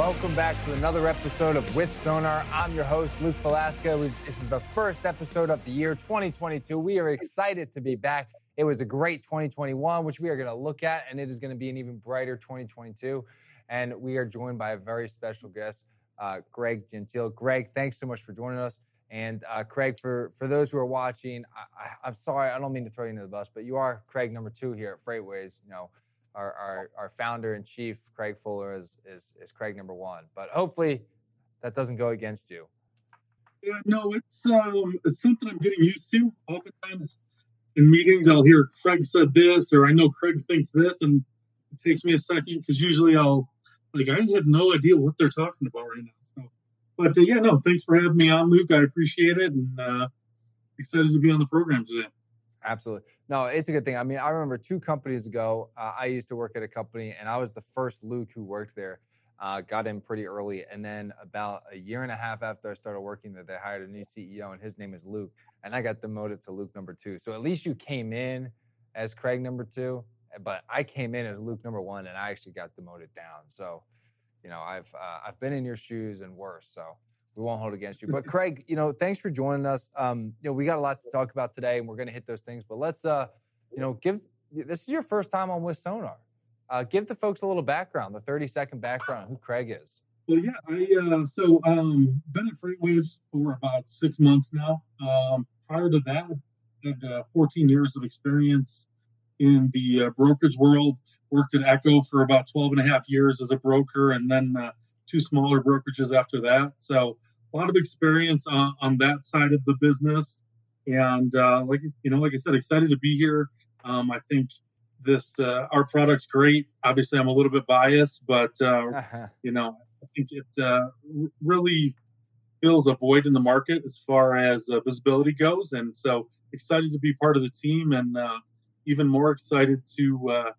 Welcome back to another episode of With Sonar. I'm your host, Luke Falasca. This is the first episode of the year 2022. We are excited to be back. It was a great 2021, which we are going to look at, and it is going to be an even brighter 2022. And we are joined by a very special guest, uh, Craig Gentile. Craig, thanks so much for joining us. And uh, Craig, for for those who are watching, I, am sorry, I don't mean to throw you into the bus, but you are Craig number two here at FreightWaves. You know, our, our, our founder and chief, Craig Fuller, is, is, is Craig number one. But hopefully that doesn't go against you. Yeah, no, it's um, it's something I'm getting used to. Oftentimes in meetings, I'll hear Craig said this, or I know Craig thinks this, and it takes me a second because usually I'll like I have no idea what they're talking about right now. So, but uh, yeah, no, thanks for having me on, Luke. I appreciate it, and uh, excited to be on the program today. Absolutely. No, it's a good thing. I mean, I remember two companies ago, uh, I used to work at a company and I was the first Luke who worked there. Uh, got in pretty early. And then about a year and a half after I started working there, they hired a new CEO and his name is Luke. And I got demoted to Luke number two. So at least you came in as Craig number two, but I came in as Luke number one and I actually got demoted down. So, you know, I've, uh, I've been in your shoes and worse. So we won't hold against you. But Craig, you know, thanks for joining us. Um, you know, we got a lot to talk about today, and we're going to hit those things. But let's, uh, you know, give this is your first time on with Sonar. Uh, give the folks a little background, the thirty second background, who Craig is. Well, yeah, I uh, so um, been at FreightWaves for about six months now. Um, prior to that, had uh, 14 years of experience in the uh, brokerage world. Worked at Echo for about 12 and a half years as a broker, and then uh, two smaller brokerages after that. So a lot of experience on, on that side of the business. And uh, like you know, like I said, excited to be here. Um, I think this uh, our product's great. Obviously, I'm a little bit biased, but uh, uh-huh. you know, I think it uh, really fills a void in the market as far as uh, visibility goes. And so excited to be part of the team, and uh, even more excited to,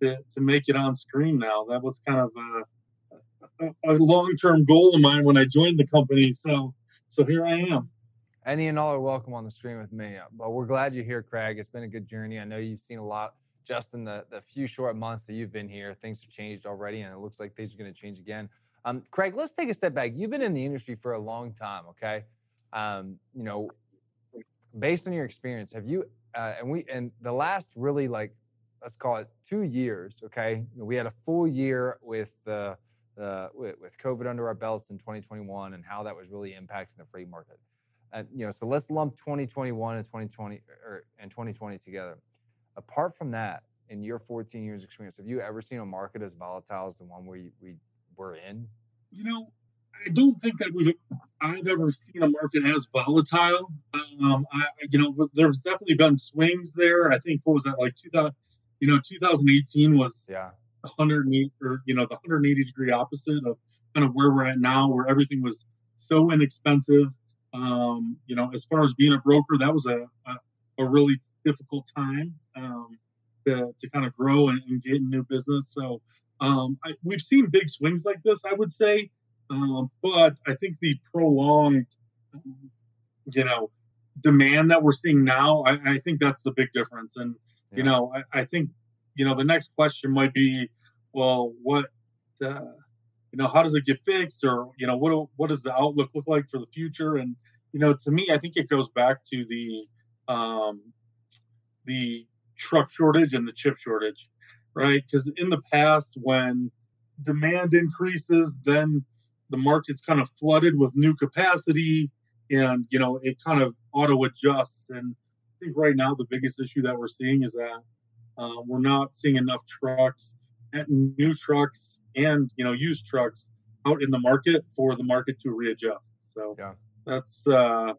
to to make it on screen now. That was kind of a long-term goal of mine when I joined the company. So, so here I am. Any and all are welcome on the stream with me. But we're glad you're here, Craig. It's been a good journey. I know you've seen a lot just in the, the few short months that you've been here. Things have changed already, and it looks like things are going to change again. Um, Craig, let's take a step back. You've been in the industry for a long time, okay? Um, you know, based on your experience, have you uh, and we and the last really like let's call it two years, okay? We had a full year with the uh, with, with, COVID under our belts in 2021 and how that was really impacting the freight market. And you know, so let's lump 2021 and 2020 or and 2020 together. Apart from that, in your 14 years experience, have you ever seen a market as volatile as the one we we were in? You know, I don't think that we've I've ever seen a market as volatile. Um, I, you know, there's definitely been swings there. I think what was that like 2000? You know, 2018 was yeah 180 or you know the 180 degree opposite of kind of where we're at now where everything was so inexpensive. Um, you know as far as being a broker that was a, a, a really difficult time um, to, to kind of grow and, and, get new business. So um, I, we've seen big swings like this i would say. Um, but i think the prolonged you know demand that we're seeing now i, I think that's the big difference. And yeah. you know I, I think you know, the next question might be, well, what, uh, you know, how does it get fixed, or you know, what what does the outlook look like for the future? And you know, to me, I think it goes back to the um, the truck shortage and the chip shortage, right? Because in the past, when demand increases, then the market's kind of flooded with new capacity, and you know, it kind of auto adjusts. And I think right now the biggest issue that we're seeing is that uh, we're not seeing enough trucks, new trucks, and you know used trucks out in the market for the market to readjust. So yeah. that's uh,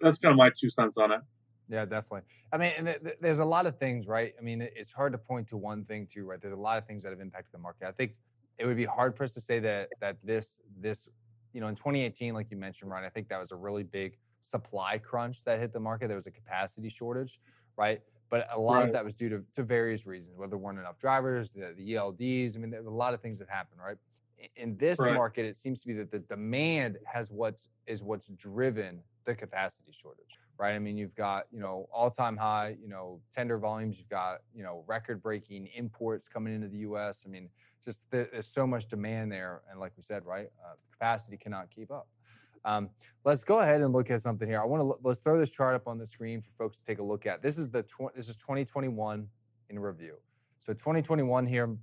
that's kind of my two cents on it. Yeah, definitely. I mean, th- th- there's a lot of things, right? I mean, it's hard to point to one thing too, right? There's a lot of things that have impacted the market. I think it would be hard for us to say that that this this you know in 2018, like you mentioned, right? I think that was a really big supply crunch that hit the market. There was a capacity shortage, right? But a lot right. of that was due to, to various reasons, whether there weren't enough drivers, the, the ELDs. I mean, there were a lot of things that happened, right? In this right. market, it seems to be that the demand has what's is what's driven the capacity shortage, right? I mean, you've got you know all time high, you know, tender volumes. You've got you know record breaking imports coming into the U.S. I mean, just there's so much demand there, and like we said, right, uh, capacity cannot keep up. Um, let's go ahead and look at something here. I want to let's throw this chart up on the screen for folks to take a look at. This is the tw- this is 2021 in review. So 2021 here,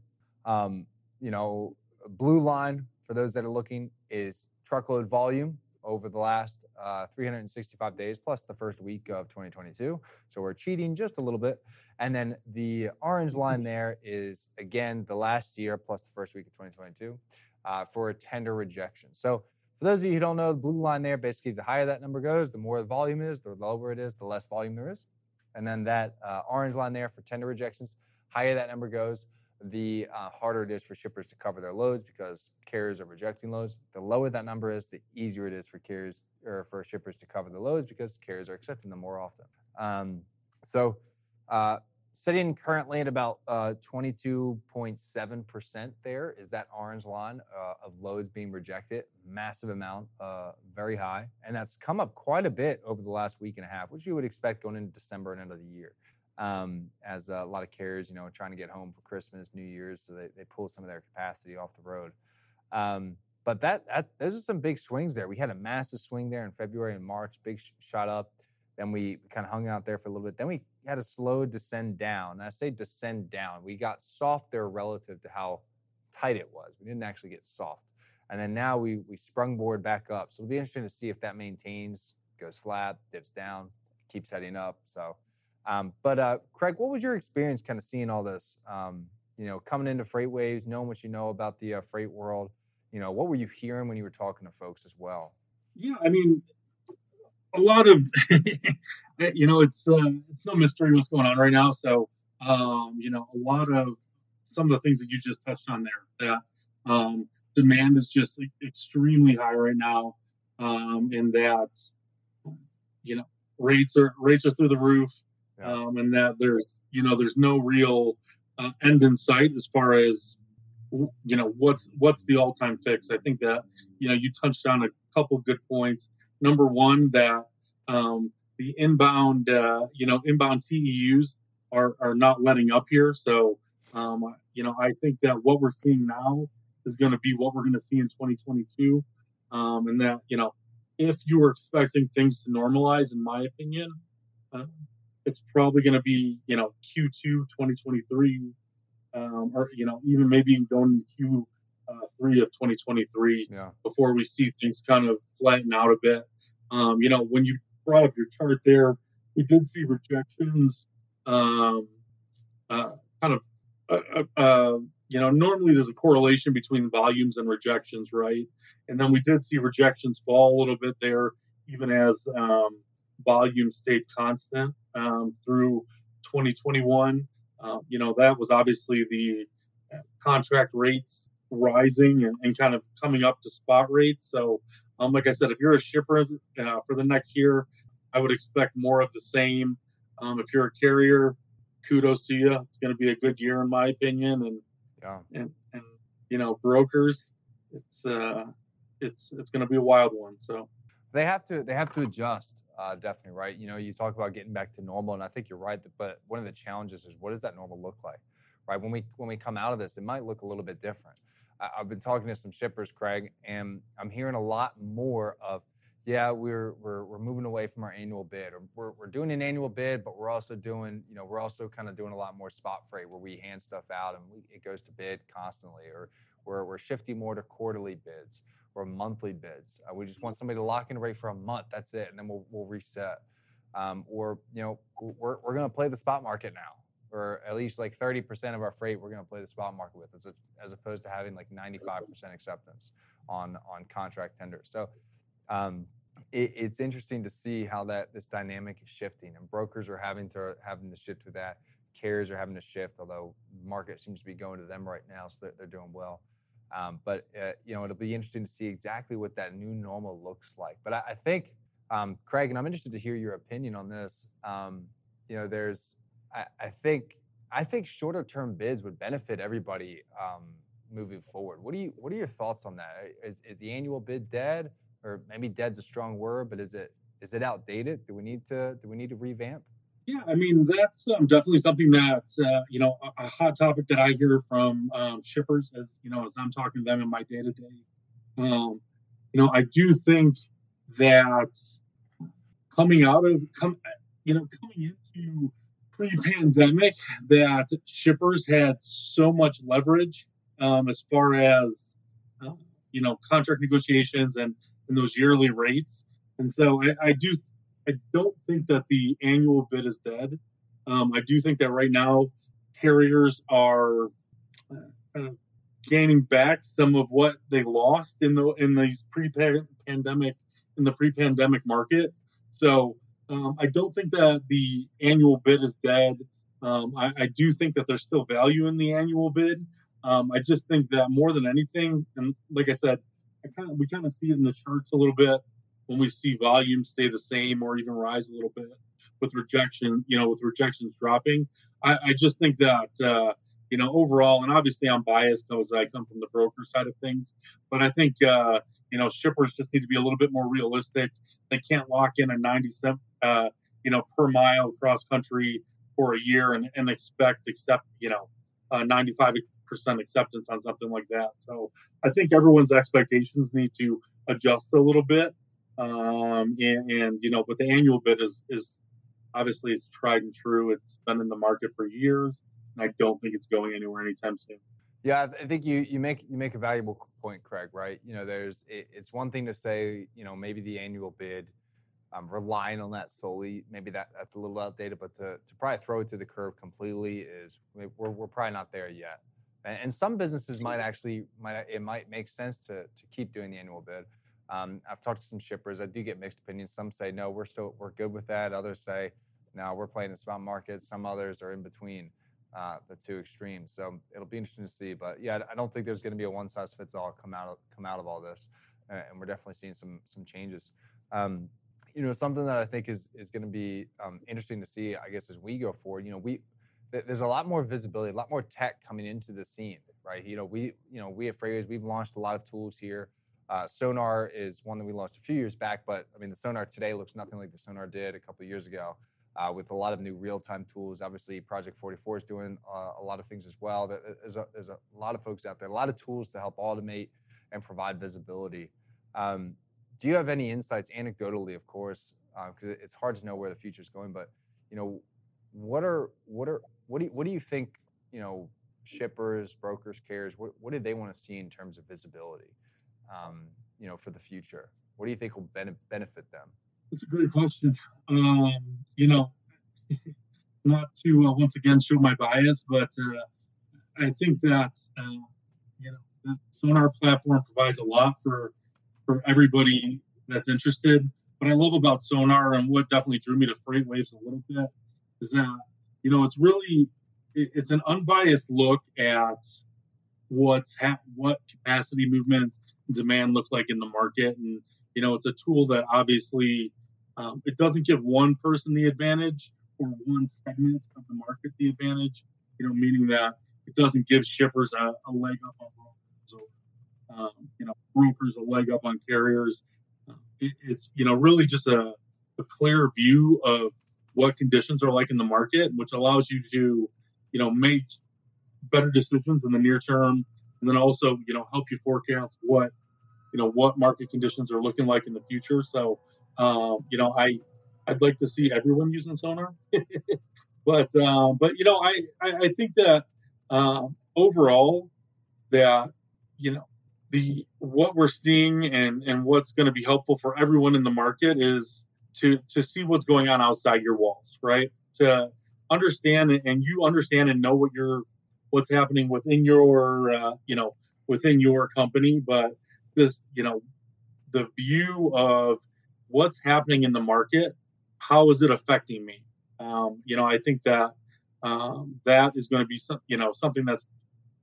um, you know, blue line for those that are looking is truckload volume over the last uh, 365 days plus the first week of 2022. So we're cheating just a little bit. And then the orange line there is again the last year plus the first week of 2022 uh, for a tender rejection. So for those of you who don't know, the blue line there, basically the higher that number goes, the more the volume is, the lower it is, the less volume there is. And then that uh, orange line there for tender rejections, higher that number goes, the uh, harder it is for shippers to cover their loads because carriers are rejecting loads. The lower that number is, the easier it is for carriers or for shippers to cover the loads because carriers are accepting them more often. Um, so, uh, sitting currently at about uh, 22.7% there is that orange line uh, of loads being rejected. Massive amount, uh, very high. And that's come up quite a bit over the last week and a half, which you would expect going into December and end of the year um, as a lot of carriers, you know, trying to get home for Christmas, New Year's, so they, they pull some of their capacity off the road. Um, but that, that those are some big swings there. We had a massive swing there in February and March, big sh- shot up. Then we kind of hung out there for a little bit. Then we had a slow descend down. And I say descend down. We got soft there relative to how tight it was. We didn't actually get soft. And then now we we sprung board back up. So it'll be interesting to see if that maintains, goes flat, dips down, keeps heading up. So um, but uh, Craig, what was your experience kind of seeing all this? Um, you know, coming into FreightWaves, knowing what you know about the uh, freight world. You know, what were you hearing when you were talking to folks as well? Yeah, I mean, a lot of, you know, it's uh, it's no mystery what's going on right now. So, um, you know, a lot of some of the things that you just touched on there that um, demand is just extremely high right now, um, and that you know rates are rates are through the roof yeah. um, and that there's you know there's no real uh, end in sight as far as you know what's what's the all-time fix. I think that you know you touched on a couple good points. Number one, that um, the inbound uh, you know inbound TEUs are are not letting up here. So um, you know I think that what we're seeing now is going to be what we're going to see in 2022, um, and that you know if you were expecting things to normalize, in my opinion, uh, it's probably going to be you know Q2 2023, um, or you know even maybe going Q3 uh, of 2023 yeah. before we see things kind of flatten out a bit. Um, you know when you brought up your chart there, we did see rejections. Um, uh, kind of uh, uh, uh, you know normally there's a correlation between volumes and rejections, right? And then we did see rejections fall a little bit there, even as um, volume stayed constant um, through 2021. Um, you know, that was obviously the uh, contract rates rising and, and, kind of coming up to spot rates. So, um, like I said, if you're a shipper uh, for the next year, I would expect more of the same. Um, if you're a carrier, kudos to you. It's going to be a good year, in my opinion. And yeah. and and you know, brokers, it's uh, it's it's going to be a wild one. So they have to they have to adjust uh, definitely right you know you talk about getting back to normal and i think you're right but one of the challenges is what does that normal look like right when we when we come out of this it might look a little bit different i've been talking to some shippers craig and i'm hearing a lot more of yeah we're we're, we're moving away from our annual bid or we're, we're doing an annual bid but we're also doing you know we're also kind of doing a lot more spot freight where we hand stuff out and we, it goes to bid constantly or we're, we're shifting more to quarterly bids or monthly bids. Uh, we just want somebody to lock in a rate for a month. That's it, and then we'll we'll reset. Um, or you know, we're we're going to play the spot market now, or at least like 30% of our freight we're going to play the spot market with, as, a, as opposed to having like 95% acceptance on on contract tenders. So. Um, it, it's interesting to see how that this dynamic is shifting, and brokers are having to having to shift with that. Carriers are having to shift, although market seems to be going to them right now, so they're, they're doing well. Um, but uh, you know, it'll be interesting to see exactly what that new normal looks like. But I, I think, um, Craig, and I'm interested to hear your opinion on this. Um, you know, there's, I, I, think, I think shorter term bids would benefit everybody um, moving forward. What do you, what are your thoughts on that? Is, is the annual bid dead, or maybe dead's a strong word, but is it, is it outdated? Do we need to, do we need to revamp? Yeah, I mean that's um, definitely something that uh, you know a, a, hot topic that I hear from um, shippers as you know as I'm talking to them in my day to day. You know, I do think that coming out of come you know coming into pre-pandemic that shippers had so much leverage um, as far as uh, you know contract negotiations and, and those yearly rates and so I, I do I don't think that the annual bid is dead. Um, I do think that right now carriers are uh, gaining back some of what they lost in the in these pre-pandemic in the pre-pandemic market. So um, I don't think that the annual bid is dead. Um, I, I, do think that there's still value in the annual bid. Um, I just think that more than anything, and like I said, I kind of we kind of see it in the charts a little bit when we see volumes stay the same or even rise a little bit with rejection, you know, with rejections dropping. I, I just think that, uh, you know, overall, and obviously I'm biased because I come from the broker side of things, but I think, uh, you know, shippers just need to be a little bit more realistic. They can't lock in a 97, uh, you know, per mile cross country for a year and, and expect, accept, you know, 95% acceptance on something like that. So I think everyone's expectations need to adjust a little bit. Um, and, and, you know, but the annual bid is is obviously it's tried and true. It's been in the market for years, and I don't think it's going anywhere anytime soon. Yeah, I think you you make you make a valuable point, Craig. Right? You know, there's it, it's one thing to say, you know, maybe the annual bid, um, relying on that solely, maybe that that's a little outdated. But to to probably throw it to the curb completely is we're we're probably not there yet. And, and some businesses might actually might it might make sense to to keep doing the annual bid. Um, I've talked to some shippers. I do get mixed opinions. Some say no, we're still we're good with that. Others say no, we're playing the spot market. Some others are in between uh, the two extremes. So it'll be interesting to see. But yeah, I don't think there's going to be a one size fits all come out of come out of all this, and we're definitely seeing some some changes. Um, you know, something that I think is is going to be um, interesting to see, I guess, as we go forward. You know, we there's a lot more visibility, a lot more tech coming into the scene, right? You know, we you know we at Freightwaves we've launched a lot of tools here. Uh, sonar is one that we launched a few years back, but I mean the sonar today looks nothing like the sonar did a couple years ago. Uh, with a lot of new real-time tools, obviously Project 44 is doing uh, a lot of things as well. There's a, there's a lot of folks out there, a lot of tools to help automate and provide visibility. Um, do you have any insights, anecdotally, of course, because uh, it's hard to know where the future is going, but you know, what are what are what do you, what do you think? You know, shippers, brokers, carriers, what, what do they want to see in terms of visibility? um, you know, for the future? What do you think will ben- benefit them? That's a great question. Um, you know, not to uh, once again show my bias, but uh, I think that uh, you know the Sonar platform provides a lot for for everybody that's interested. What I love about Sonar and what definitely drew me to FreightWaves a little bit is that you know it's really it's an unbiased look at what's ha- what capacity movements demand look like in the market. And, you know, it's a tool that obviously um, it doesn't give one person the advantage or one segment of the market the advantage, you know, meaning that it doesn't give shippers a, a leg up on brokers or, um, you know, brokers a leg up on carriers. Uh, it, it's, you know, really just a, a clear view of what conditions are like in the market, which allows you to, you know, make better decisions in the near term and then also you know help you forecast what you know what market conditions are looking like in the future. So um, you know I I'd like to see everyone using sonar, but um, but you know I I, I think that um, overall that you know the what we're seeing and and what's going to be helpful for everyone in the market is to to see what's going on outside your walls right? To understand and you understand and know what you're what's happening within your uh, you know within your company but this you know the view of what's happening in the market how is it affecting me um, you know i think that um, that is going to be some, you know something that's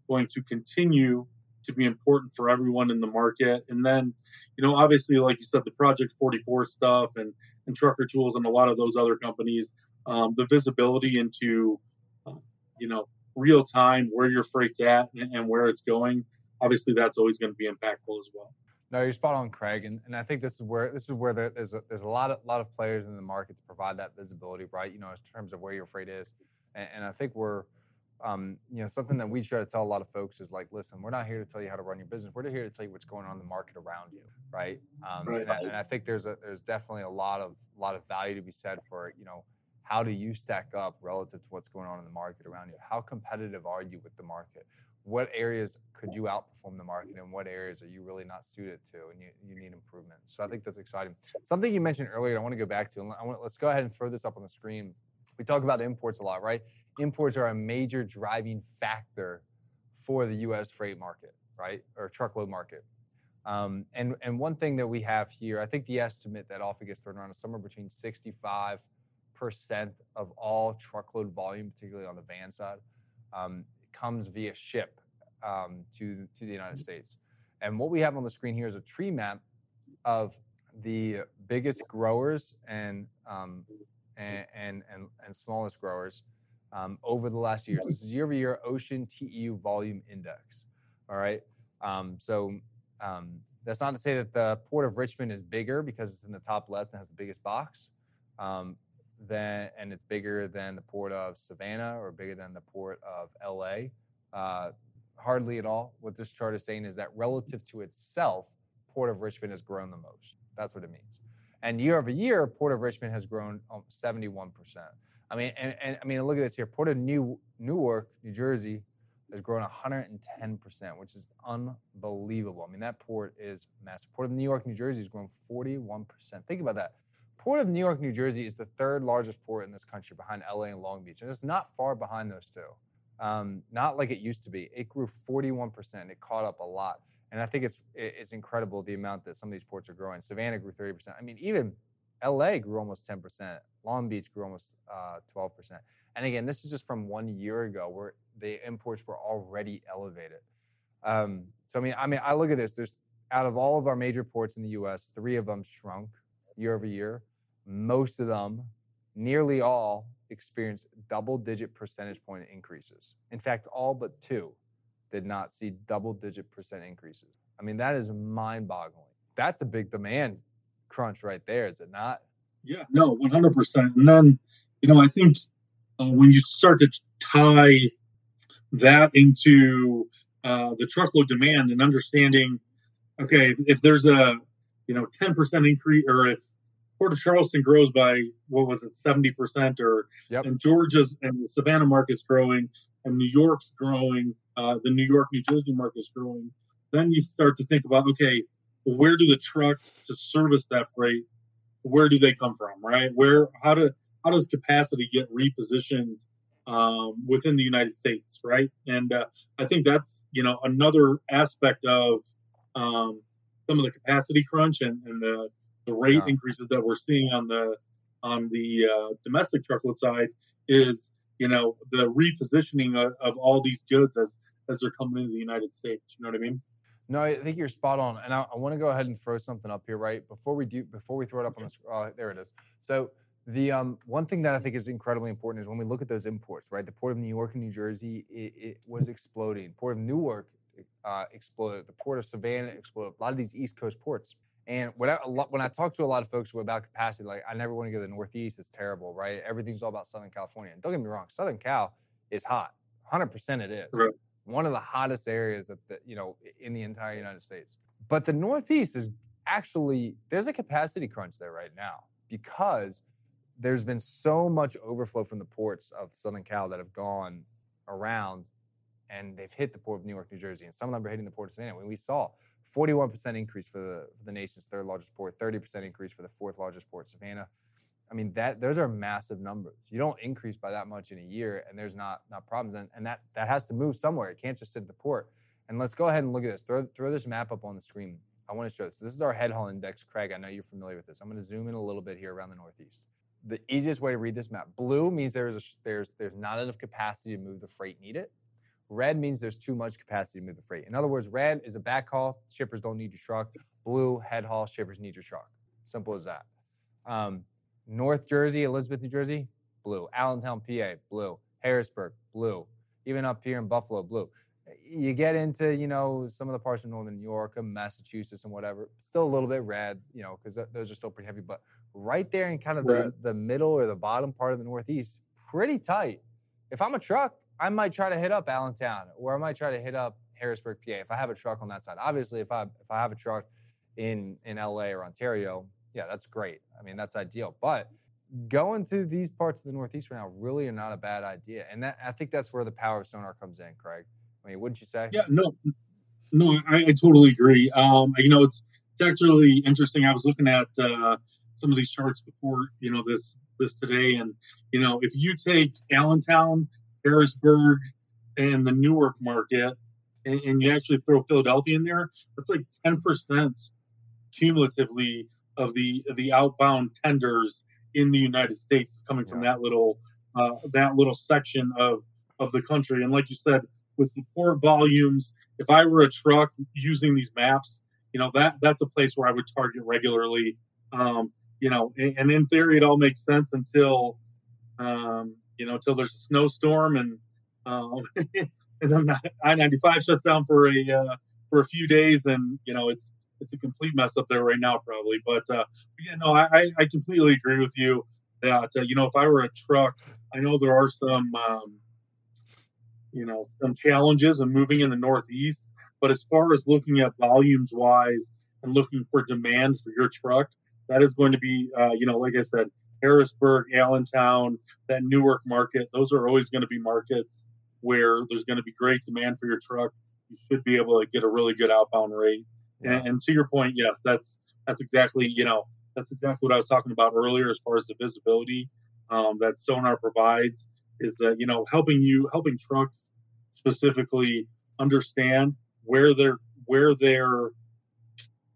going to continue to be important for everyone in the market and then you know obviously like you said the project 44 stuff and and trucker tools and a lot of those other companies um, the visibility into uh, you know real time where your freight's at and, and where it's going, obviously that's always going to be impactful as well. No, you're spot on, Craig, and, and I think this is where this is where there, there's a, there's a lot of lot of players in the market to provide that visibility, right? You know, in terms of where your freight is, and, and I think we're, um, you know, something that we try to tell a lot of folks is like, listen, we're not here to tell you how to run your business. We're here to tell you what's going on in the market around you, right? Um, Right. And, I, and I think there's a there's definitely a lot of lot of value to be said for you know how do you stack up relative to what's going on in the market around you? How competitive are you with the market? What areas could you outperform the market, and what areas are you really not suited to, and you, you need improvement? So I think that's exciting. Something you mentioned earlier, I want to go back to, and want, let's go ahead and throw this up on the screen. We talk about imports a lot, right? Imports are a major driving factor for the U.S. freight market, right, or truckload market. Um, and and one thing that we have here, I think the estimate that often gets thrown around is somewhere between 65 percent of all truckload volume, particularly on the van side, um, comes via ship um, to to the United States. And what we have on the screen here is a tree map of the biggest growers and um, and, and and and smallest growers um, over the last years. This is year over year Ocean TEU Volume Index. All right. Um, so um, that's not to say that the Port of Richmond is bigger because it's in the top left and has the biggest box. Um, than and it's bigger than the port of Savannah or bigger than the port of LA. Uh, hardly at all. What this chart is saying is that relative to itself, Port of Richmond has grown the most. That's what it means. And year over year, Port of Richmond has grown um, 71%. I mean, and, and I mean, look at this here. Port of New Newark, New Jersey, has grown 110%, which is unbelievable. I mean, that port is massive. Port of New York, New Jersey has grown 41%. Think about that. Port of New York, New Jersey is the third largest port in this country behind LA and Long Beach. And it's not far behind those two. Um, not like it used to be. It grew 41%. It caught up a lot. And I think it's it's incredible the amount that some of these ports are growing. Savannah grew 30%. I mean, even LA grew almost 10%. Long Beach grew almost uh, 12%. And again, this is just from one year ago where the imports were already elevated. Um, so I mean, I mean, I look at this. There's out of all of our major ports in the U.S., three of them shrunk year over year most of them, nearly all, experienced double digit percentage point increases. In fact, all but two did not see double digit percent increases. I mean, that is mind boggling. That's a big demand crunch right there, is it not? Yeah, no, 100%. And then, you know, I think uh, when you start to tie that into uh, the truckload demand and understanding, okay, if there's a, you know, 10% increase or if Port of Charleston grows by what was it, seventy percent, or Yep. and Georgia's and the Savannah market's growing, and New York's growing, uh, the New York New Jersey market's growing. Then you start to think about okay, where do the trucks to service that freight? Where do they come from? Right? Where how do how does capacity get repositioned um, within the United States? Right? And uh, I think that's you know another aspect of um, some of the capacity crunch and, and the the rate Yeah. increases that we're seeing on the on the uh, domestic truckload side is you know the repositioning of, of all these goods as as they're coming into the United States. You know what I mean? No, I think you're spot on, and I, I want to go ahead and throw something up here, right? Before we do, before we throw it up on the, uh, there it is. So the um, one thing that I think is incredibly important is when we look at those imports, right? The port of New York and New Jersey, it, it was exploding. Port of Newark uh, exploded. The port of Savannah exploded. A lot of these East Coast ports. And when I, a lot, when I talk to a lot of folks about capacity, like I never want to go to the Northeast, it's terrible, right? Everything's all about Southern California. And don't get me wrong, Southern Cal is hot. 100% it is. Right. One of the hottest areas that, the, you know, in the entire United States. But the Northeast is actually, there's a capacity crunch there right now because there's been so much overflow from the ports of Southern Cal that have gone around and they've hit the port of New York, New Jersey, and some of them are hitting the port of Savannah. When we saw 41% increase for the, for the nation's third largest port, 30% increase for the fourth largest port, Savannah. I mean, that those are massive numbers. You don't increase by that much in a year, and there's not not problems, and, and that that has to move somewhere. It can't just sit at the port. And let's go ahead and look at this. Throw throw this map up on the screen. I want to show this. This is our head haul index, Craig. I know you're familiar with this. I'm going to zoom in a little bit here around the Northeast. The easiest way to read this map: blue means there's a, there's there's not enough capacity to move the freight needed. Red means there's too much capacity to move the freight. In other words, red is a backhaul. Shippers don't need your truck. Blue, head haul. Shippers need your truck. Simple as that. Um, North Jersey, Elizabeth, New Jersey, blue. Allentown, PA, blue. Harrisburg, blue. Even up here in Buffalo, blue. you get into you know some of the parts of northern New York and Massachusetts and whatever, still a little bit red, you know, because those are still pretty heavy. But right there in kind of the, the middle or the bottom part of the Northeast, pretty tight. If I'm a truck, I might try to hit up Allentown or I might try to hit up Harrisburg, PA. If I have a truck on that side, obviously, if I if I have a truck in in LA or Ontario, yeah, that's great. I mean, that's ideal. But going to these parts of the Northeast right now really are not a bad idea, and that I think that's where the power of sonar comes in, Craig. I mean, wouldn't you say? Yeah, no, no, I, I totally agree. Um, you know, it's it's actually interesting. I was looking at uh, some of these charts before, you know, this this today, and you know, if you take Allentown, Harrisburg, and the Newark market, and, and you actually throw Philadelphia in there, that's like ten percent cumulatively of the the outbound tenders in the United States coming from that little uh, that little section of of the country. And like you said, with the port volumes, if I were a truck using these maps, you know that that's a place where I would target regularly. Um, you know, and, and in theory, it all makes sense until um, you know until there's a snowstorm and um, and then I ninety five shuts down for a uh, for a few days, and you know it's it's a complete mess up there right now, probably. But uh, yeah, no, I, I- I completely agree with you that uh, you know if I were a truck, I know there are some um, you know some challenges in moving in the Northeast, but as far as looking at volumes wise and looking for demand for your truck, that is going to be uh, you know like I said, Harrisburg, Allentown, that Newark market. Those are always going to be markets where there's going to be great demand for your truck. You should be able to get a really good outbound rate. Yeah. And, and to your point, yes, that's that's exactly you know that's exactly what I was talking about earlier as far as the visibility um, that sonar provides is that you know helping you helping trucks specifically understand where their where their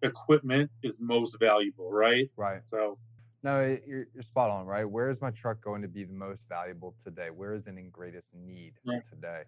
equipment is most valuable, right? Right. So No, you're, you're spot on, right? Where is my truck going to be the most valuable today? Where is it in greatest need Right. today?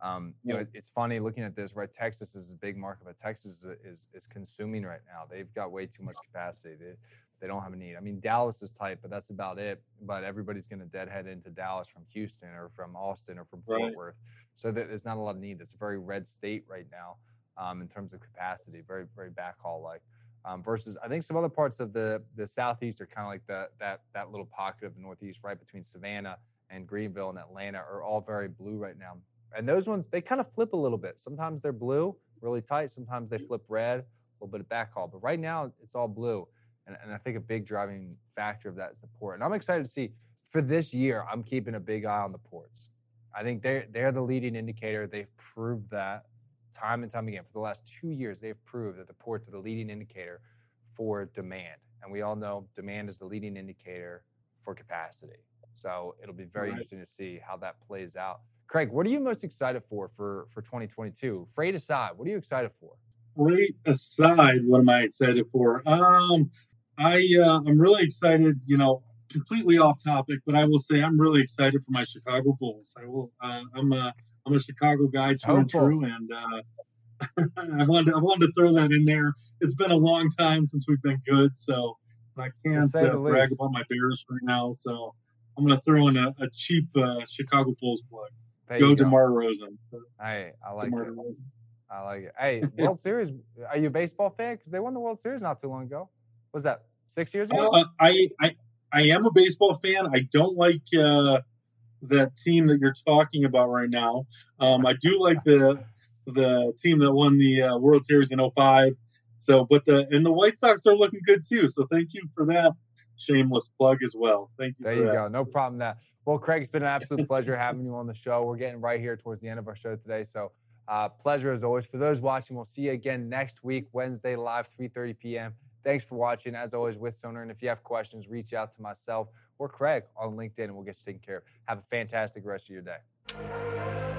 Um, you know, it- it's funny looking at this, right? Texas is a big market, but Texas is, is is consuming right now. They've got way too much capacity. They, they don't have a need. I mean, Dallas is tight, but that's about it. But everybody's going to deadhead into Dallas from Houston or from Austin or from Fort Right. Worth. So there- there's not a lot of need. It's a very red state right now um, in terms of capacity, very very backhaul like. Um, versus, I think some other parts of the the southeast are kind of like the that that little pocket of the northeast, right between Savannah and Greenville and Atlanta, are all very blue right now. And those ones they kind of flip a little bit. Sometimes they're blue, really tight. Sometimes they flip red, a little bit of backhaul. But right now it's all blue. And, and I think a big driving factor of that is the port. And I'm excited to see for this year. I'm keeping a big eye on the ports. I think they're they're the leading indicator. They've proved that time and time again for the last two years. They've proved that the ports are the leading indicator for demand, and we all know demand is the leading indicator for capacity. So it'll be very Right. interesting to see how that plays out. Craig, what are you most excited for for for 2022? Freight aside, what are you excited for? Freight aside, what am I excited for? Um, I uh, I'm really excited. You know, completely off topic, but I will say I'm really excited for my Chicago Bulls. I will. Uh, I'm a I'm a Chicago guy true and true, and uh, I wanted to, I wanted to throw that in there. It's been a long time since we've been good, so I can't uh, brag about my Bears right now. So I'm going to throw in a, a cheap uh, Chicago Bulls plug. There Go go. DeMar Rosen. Hey, I like DeMar it. Rosen. I like it. Hey, World Series. Are you a baseball fan? Because they won the World Series not too long ago. Was that six years ago? Uh, I, I I am a baseball fan. I don't like uh, that team that you're talking about right now. Um, I do like the the team that won the uh, World Series in 05. So, but the and the White Sox are looking good too. So, thank you for that shameless plug as well. Thank you. There you that. go. No problem. That. Well, Craig, it's been an absolute pleasure having you on the show. We're getting right here towards the end of our show today. So, uh, pleasure as always. For those watching, we'll see you again next week, Wednesday live, 3:30 p.m. Thanks for watching, as always, with Sonar. And if you have questions, reach out to myself or Craig on LinkedIn, and we'll get you taken care of. Have a fantastic rest of your day.